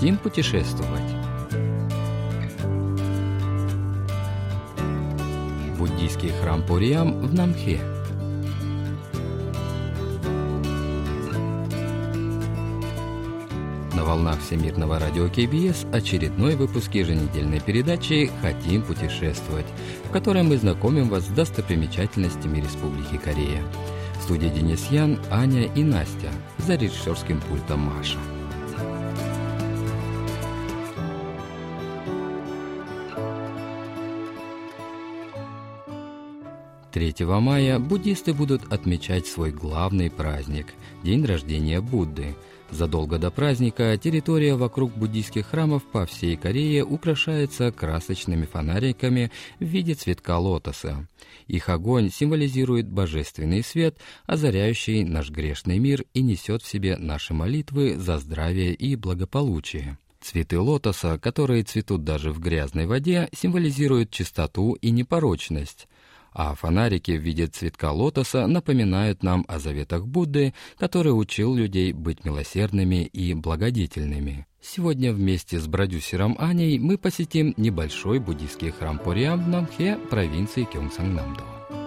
Хотим путешествовать? Буддийский храм Пуриам в Намхе. На волнах Всемирного радио КБС очередной выпуск еженедельной передачи «Хотим путешествовать», в которой мы знакомим вас с достопримечательностями Республики Корея. В студии Денис Ян, Аня и Настя, за режиссерским пультом Маша. 3 мая буддисты будут отмечать свой главный праздник – День рождения Будды. Задолго до праздника территория вокруг буддийских храмов по всей Корее украшается красочными фонариками в виде цветка лотоса. Их огонь символизирует божественный свет, озаряющий наш грешный мир и несет в себе наши молитвы за здравие и благополучие. Цветы лотоса, которые цветут даже в грязной воде, символизируют чистоту и непорочность а фонарики в виде цветка лотоса напоминают нам о заветах Будды, который учил людей быть милосердными и благодетельными. Сегодня вместе с продюсером Аней мы посетим небольшой буддийский храм Пориам в Намхе, провинции Кёнгсангнамдо.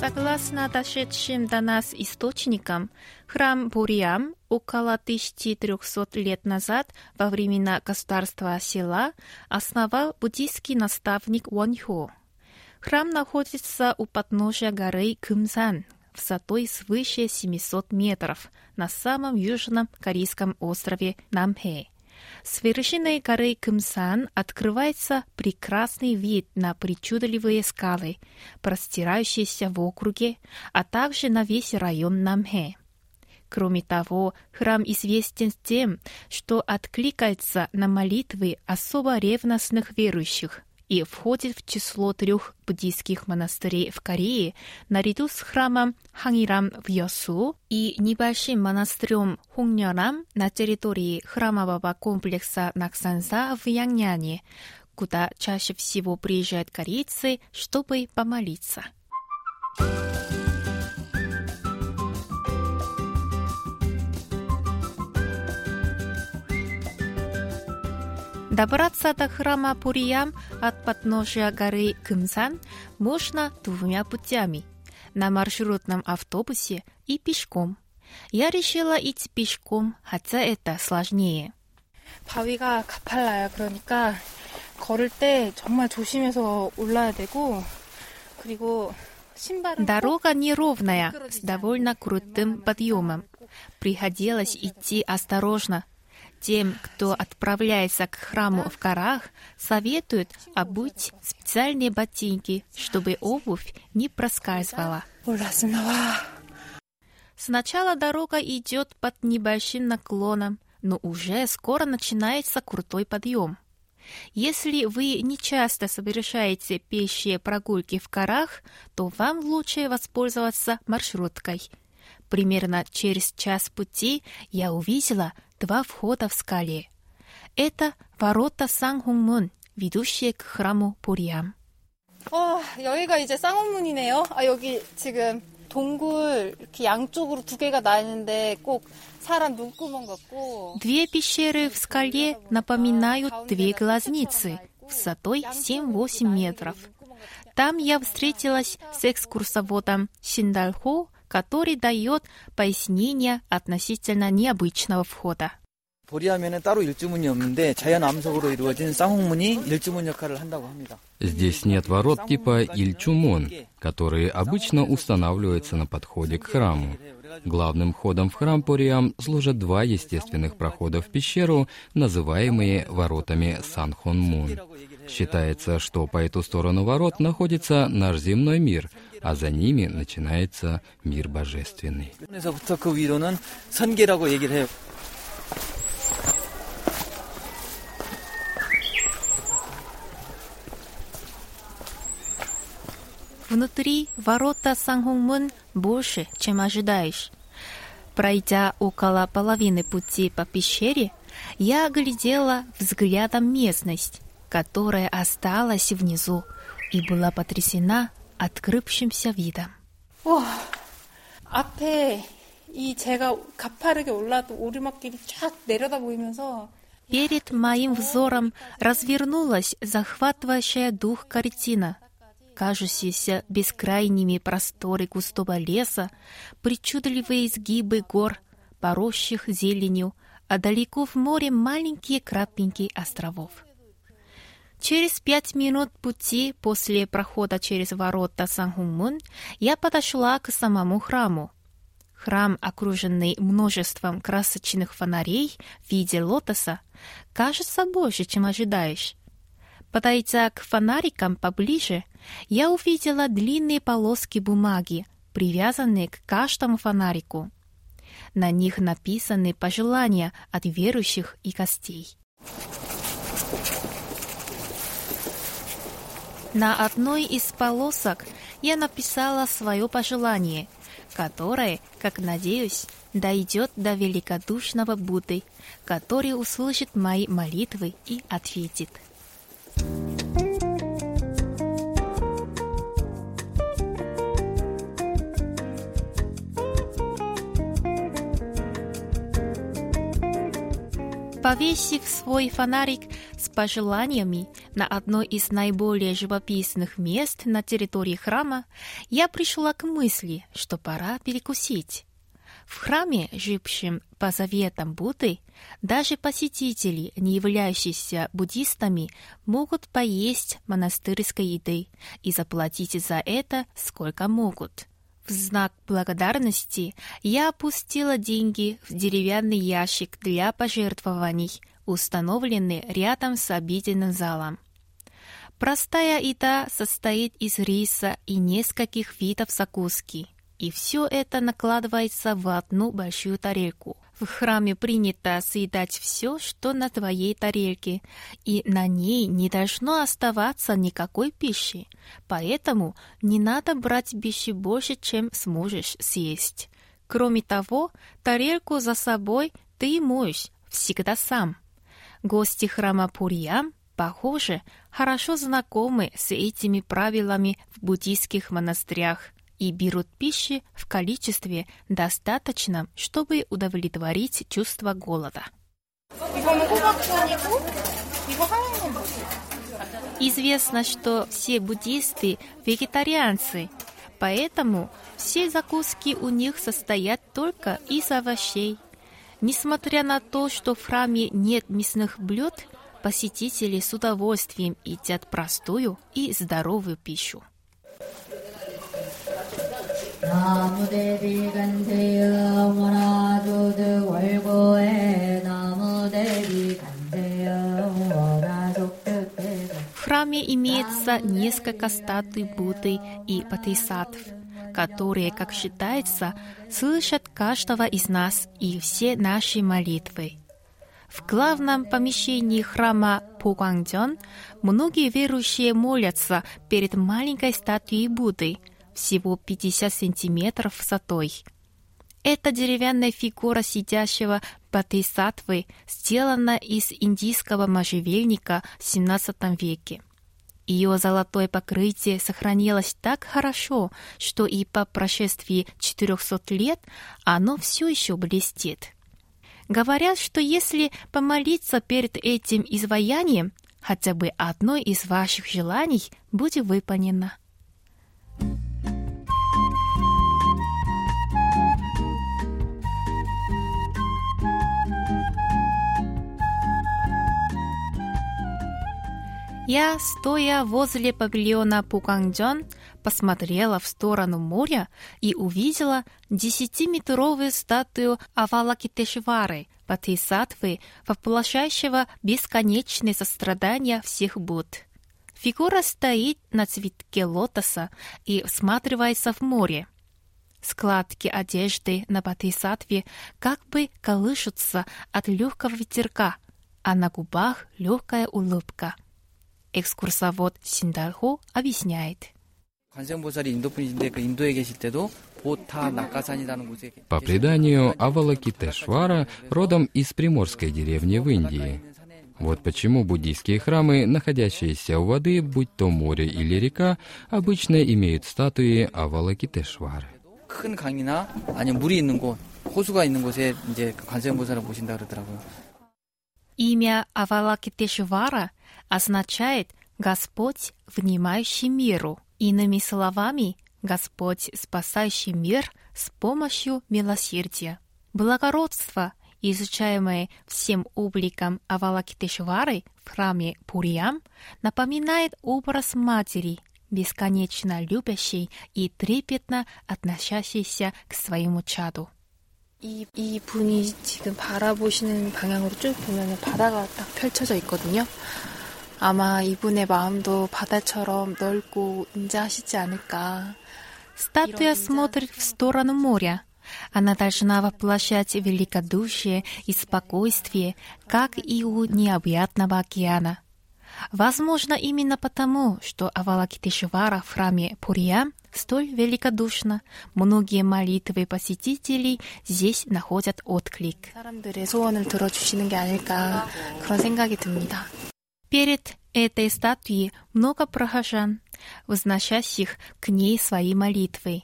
Согласно дошедшим до нас источникам, храм Буриам около 1300 лет назад во времена государства села основал буддийский наставник Вонхо. Храм находится у подножия горы Кымсан, высотой свыше 700 метров на самом южном корейском острове Намхэ. С вершины горы Кымсан открывается прекрасный вид на причудливые скалы, простирающиеся в округе, а также на весь район Намхэ. Кроме того, храм известен тем, что откликается на молитвы особо ревностных верующих и входит в число трех буддийских монастырей в Корее наряду с храмом Хангирам в Йосу и небольшим монастырем Хуньорам на территории храмового комплекса Наксанса в Яньяне, куда чаще всего приезжают корейцы, чтобы помолиться. Добраться до храма Пуриям от подножия горы Кымсан можно двумя путями – на маршрутном автобусе и пешком. Я решила идти пешком, хотя это сложнее. 바위가 가팔라요. 그러니까 걸을 때 정말 조심해서 올라야 되고 그리고 Дорога неровная, с довольно крутым подъемом. Приходилось идти осторожно, тем, кто отправляется к храму в горах, советуют обуть специальные ботинки, чтобы обувь не проскальзывала. Сначала дорога идет под небольшим наклоном, но уже скоро начинается крутой подъем. Если вы не часто совершаете пешие прогулки в горах, то вам лучше воспользоваться маршруткой. Примерно через час пути я увидела два входа в скале. Это ворота Сангхунмун, ведущие к храму Пурьям. О, 여기가 이제 쌍홍문이네요. 아, 여기 지금 동굴 이렇게 양쪽으로 두 개가 나 있는데 꼭 사람 눈구멍 같고. Две пещеры в скале напоминают две глазницы высотой 7-8 метров. Там я встретилась с экскурсоводом Синдальхо, который дает пояснение относительно необычного входа. Здесь нет ворот типа Ильчумон, которые обычно устанавливаются на подходе к храму. Главным входом в храм Пуриам служат два естественных прохода в пещеру, называемые воротами Санхонмун. Считается, что по эту сторону ворот находится наш земной мир, а за ними начинается мир божественный. Внутри ворота Санхунмун больше, чем ожидаешь. Пройдя около половины пути по пещере, я оглядела взглядом местность которая осталась внизу, и была потрясена открывшимся видом. 와, 앞에 이 제가 가파르게 올라도 오르막길이 쫙 내려다 보이면서 Перед моим взором развернулась захватывающая дух картина. Кажущиеся бескрайними просторы густого леса, причудливые изгибы гор, поросших зеленью, а далеко в море маленькие крапинки островов. Через пять минут пути после прохода через ворота Сангхумун я подошла к самому храму. Храм, окруженный множеством красочных фонарей в виде лотоса, кажется больше, чем ожидаешь. Подойдя к фонарикам поближе, я увидела длинные полоски бумаги, привязанные к каждому фонарику. На них написаны пожелания от верующих и гостей. На одной из полосок я написала свое пожелание, которое, как надеюсь, дойдет до великодушного Будды, который услышит мои молитвы и ответит. Повесив свой фонарик с пожеланиями на одно из наиболее живописных мест на территории храма, я пришла к мысли, что пора перекусить. В храме, жившем по заветам Будды, даже посетители, не являющиеся буддистами, могут поесть монастырской еды и заплатить за это сколько могут. В знак благодарности я опустила деньги в деревянный ящик для пожертвований, установленный рядом с обеденным залом. Простая еда состоит из риса и нескольких видов закуски, и все это накладывается в одну большую тарелку. В храме принято съедать все, что на твоей тарелке, и на ней не должно оставаться никакой пищи. Поэтому не надо брать пищи больше, чем сможешь съесть. Кроме того, тарелку за собой ты моешь всегда сам. Гости храма Пурьям, похоже, хорошо знакомы с этими правилами в буддийских монастырях и берут пищи в количестве достаточном, чтобы удовлетворить чувство голода. Известно, что все буддисты – вегетарианцы, поэтому все закуски у них состоят только из овощей. Несмотря на то, что в храме нет мясных блюд, посетители с удовольствием едят простую и здоровую пищу. 나무대비 간대여 원하조드 월고에 나무대비 간대여 원하족득 В храме имеется несколько статуй Будды и Бодхисаттв, которые, как считается, слышат каждого из нас и все наши молитвы. В главном помещении храма Пугангдён многие верующие молятся перед маленькой статуей Будды – всего 50 сантиметров высотой. Эта деревянная фигура сидящего бодхисаттвы сделана из индийского можжевельника в XVII веке. Ее золотое покрытие сохранилось так хорошо, что и по прошествии 400 лет оно все еще блестит. Говорят, что если помолиться перед этим изваянием, хотя бы одно из ваших желаний будет выполнено. Я, стоя возле павильона Пукангджон, посмотрела в сторону моря и увидела десятиметровую статую Авалакитешвары, Бодхисаттвы, воплощающего бесконечное сострадание всех Будд. Фигура стоит на цветке лотоса и всматривается в море. Складки одежды на Бодхисаттве как бы колышутся от легкого ветерка, а на губах легкая улыбка — Экскурсовод Синдальхо объясняет. По преданию, Авалакитешвара родом из приморской деревни в Индии. Вот почему буддийские храмы, находящиеся у воды, будь то море или река, обычно имеют статуи Авалакитешвары. 큰 강이나 아니면 물이 있는 곳, 호수가 있는 곳에 이제 관세음보살을 모신다 그러더라고요. Имя Авалакитешвара означает «Господь, внимающий миру». Иными словами, Господь, спасающий мир с помощью милосердия. Благородство, изучаемое всем обликом Авалакитешвары в храме Пуриям, напоминает образ матери, бесконечно любящей и трепетно относящейся к своему чаду. 이, 이 분이 지금 바라보시는 방향으로 쭉 보면 바다가 딱 펼쳐져 있거든요. 아마 이분의 마음도 바다처럼 넓고 인자하시지 않을까. Статуя смотрит в сторону моря. Она должна воплощать великодушие и спокойствие, как и у необъятного океана. Возможно, именно потому, что Авалакитешвара в храме Пурия столь великодушна, многие молитвы посетителей здесь находят отклик. 사람들의 소원을 들어주시는 게 아닐까 그런 생각이 듭니다. Перед этой статуей много прохожан, возносящих к ней свои молитвы.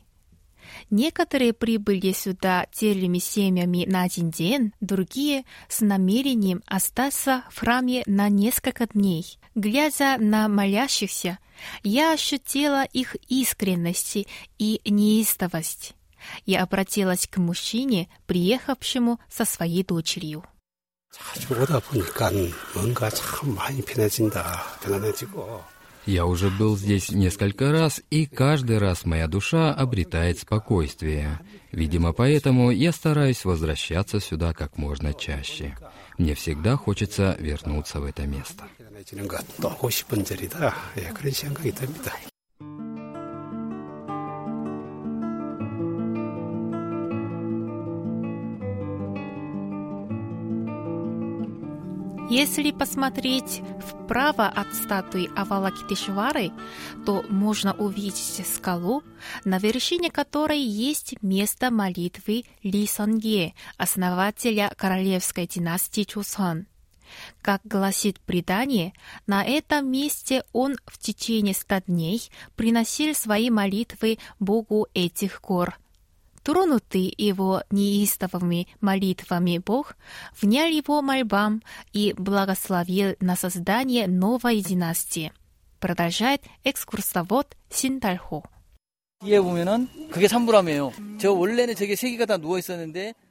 Некоторые прибыли сюда целыми семьями на один день, другие — с намерением остаться в храме на несколько дней. Глядя на молящихся, я ощутила их искренность и неистовость. Я обратилась к мужчине, приехавшему со своей дочерью. 자주 오다 보니까 뭔가 참 많이 편해진다, 편안해지고. Я уже был здесь несколько раз, и каждый раз моя душа обретает спокойствие. Видимо, поэтому я стараюсь возвращаться сюда как можно чаще. Мне всегда хочется вернуться в это место. Если посмотреть вправо от статуи Авалакитешвары, то можно увидеть скалу, на вершине которой есть место молитвы Ли Сонге, основателя королевской династии Чусон. Как гласит предание, на этом месте он в течение ста дней приносил свои молитвы Богу этих гор – Тронутый его неистовыми молитвами Бог внял его мольбам и благословил на создание новой династии. Продолжает экскурсовод Синтальхо. 뒤에 보면은 그게 산부람이에요. 저 원래는 저게 세 개가 다 누워 있었는데 아침에 하나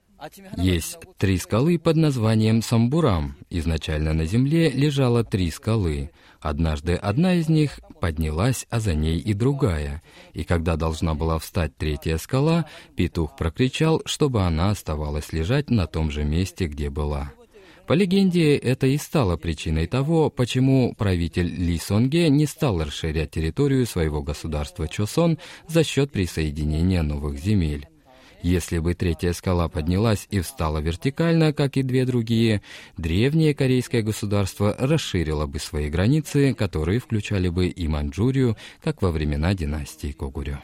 есть три скалы под названием Самбурам. Изначально на земле лежало три скалы. Однажды одна из них поднялась, а за ней и другая. И когда должна была встать третья скала, петух прокричал, чтобы она оставалась лежать на том же месте, где была. По легенде, это и стало причиной того, почему правитель Ли Сонге не стал расширять территорию своего государства Чосон за счет присоединения новых земель. Если бы третья скала поднялась и встала вертикально, как и две другие, древнее корейское государство расширило бы свои границы, которые включали бы и Маньчжурию, как во времена династии Когурю.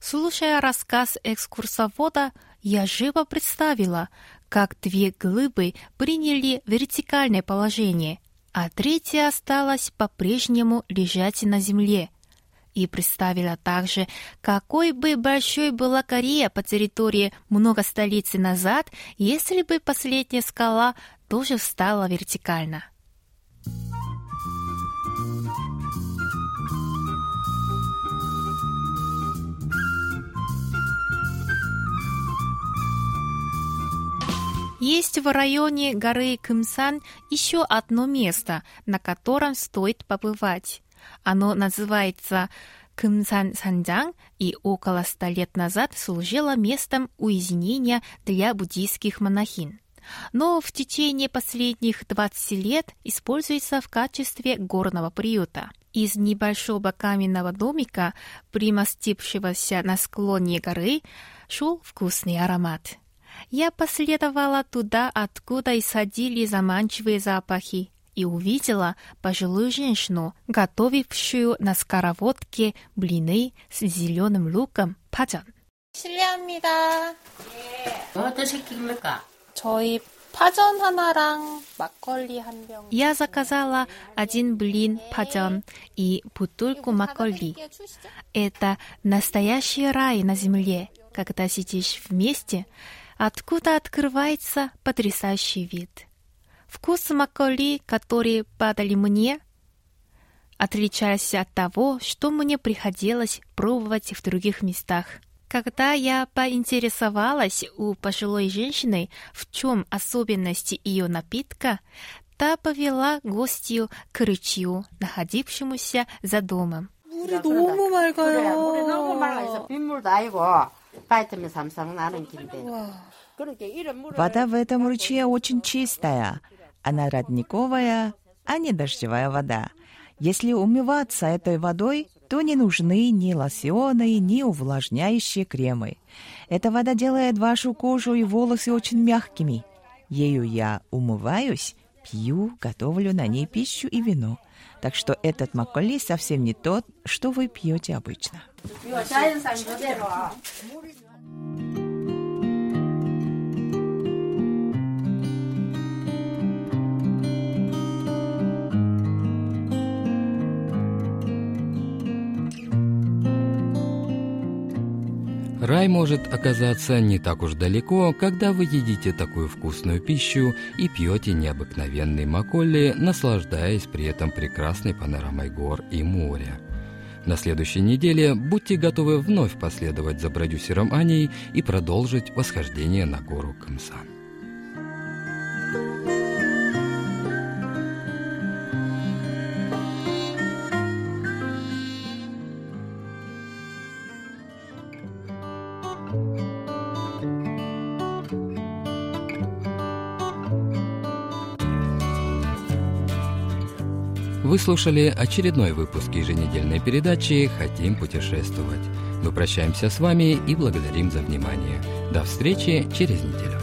Слушая рассказ экскурсовода, я живо представила, как две глыбы приняли вертикальное положение, а третья осталась по-прежнему лежать на земле – и представила также, какой бы большой была Корея по территории много столетий назад, если бы последняя скала тоже встала вертикально. Есть в районе горы Кымсан еще одно место, на котором стоит побывать. Оно называется Кымсан Санджang и около ста лет назад служило местом уединения для буддийских монахинь. Но в течение последних 20 лет используется в качестве горного приюта. Из небольшого каменного домика, примостившегося на склоне горы, шел вкусный аромат. Я последовала туда, откуда исходили заманчивые запахи, и увидела пожилую женщину, готовившую на скороводке блины с зеленым луком 파전. 실례합니다. 어떤 새끼입니까? 저희 파전 하나랑 막걸리 한 병. Я заказала один блин паджан и бутылку макколи. Это настоящий рай на земле, когда сидишь вместе, откуда открывается потрясающий вид. Вкус макколи, который подали мне, отличался от того, что мне приходилось пробовать в других местах. Когда я поинтересовалась у пожилой женщины, в чем особенности ее напитка, та повела гостью к рычью, находившемуся за домом. 물이 너무 맑아요. 그래, 물이 너무 맑아서 빗물도 아니고 파이터면 삼삼 나는 긴데. 그렇게 이런 물을 Вода в этом ручье очень чистая. Она родниковая, а не дождевая вода. Если умываться этой водой, то не нужны ни лосьоны, ни увлажняющие кремы. Эта вода делает вашу кожу и волосы очень мягкими. Ею я умываюсь, пью, готовлю на ней пищу и вино. Так что этот макколи совсем не тот, что вы пьете обычно. Рай может оказаться не так уж далеко, когда вы едите такую вкусную пищу и пьете необыкновенный макколли, наслаждаясь при этом прекрасной панорамой гор и моря. На следующей неделе будьте готовы вновь последовать за продюсером Аней и продолжить восхождение на гору Камсан. Вы слушали очередной выпуск еженедельной передачи «Хотим путешествовать». Мы прощаемся с вами и благодарим за внимание. До встречи через неделю.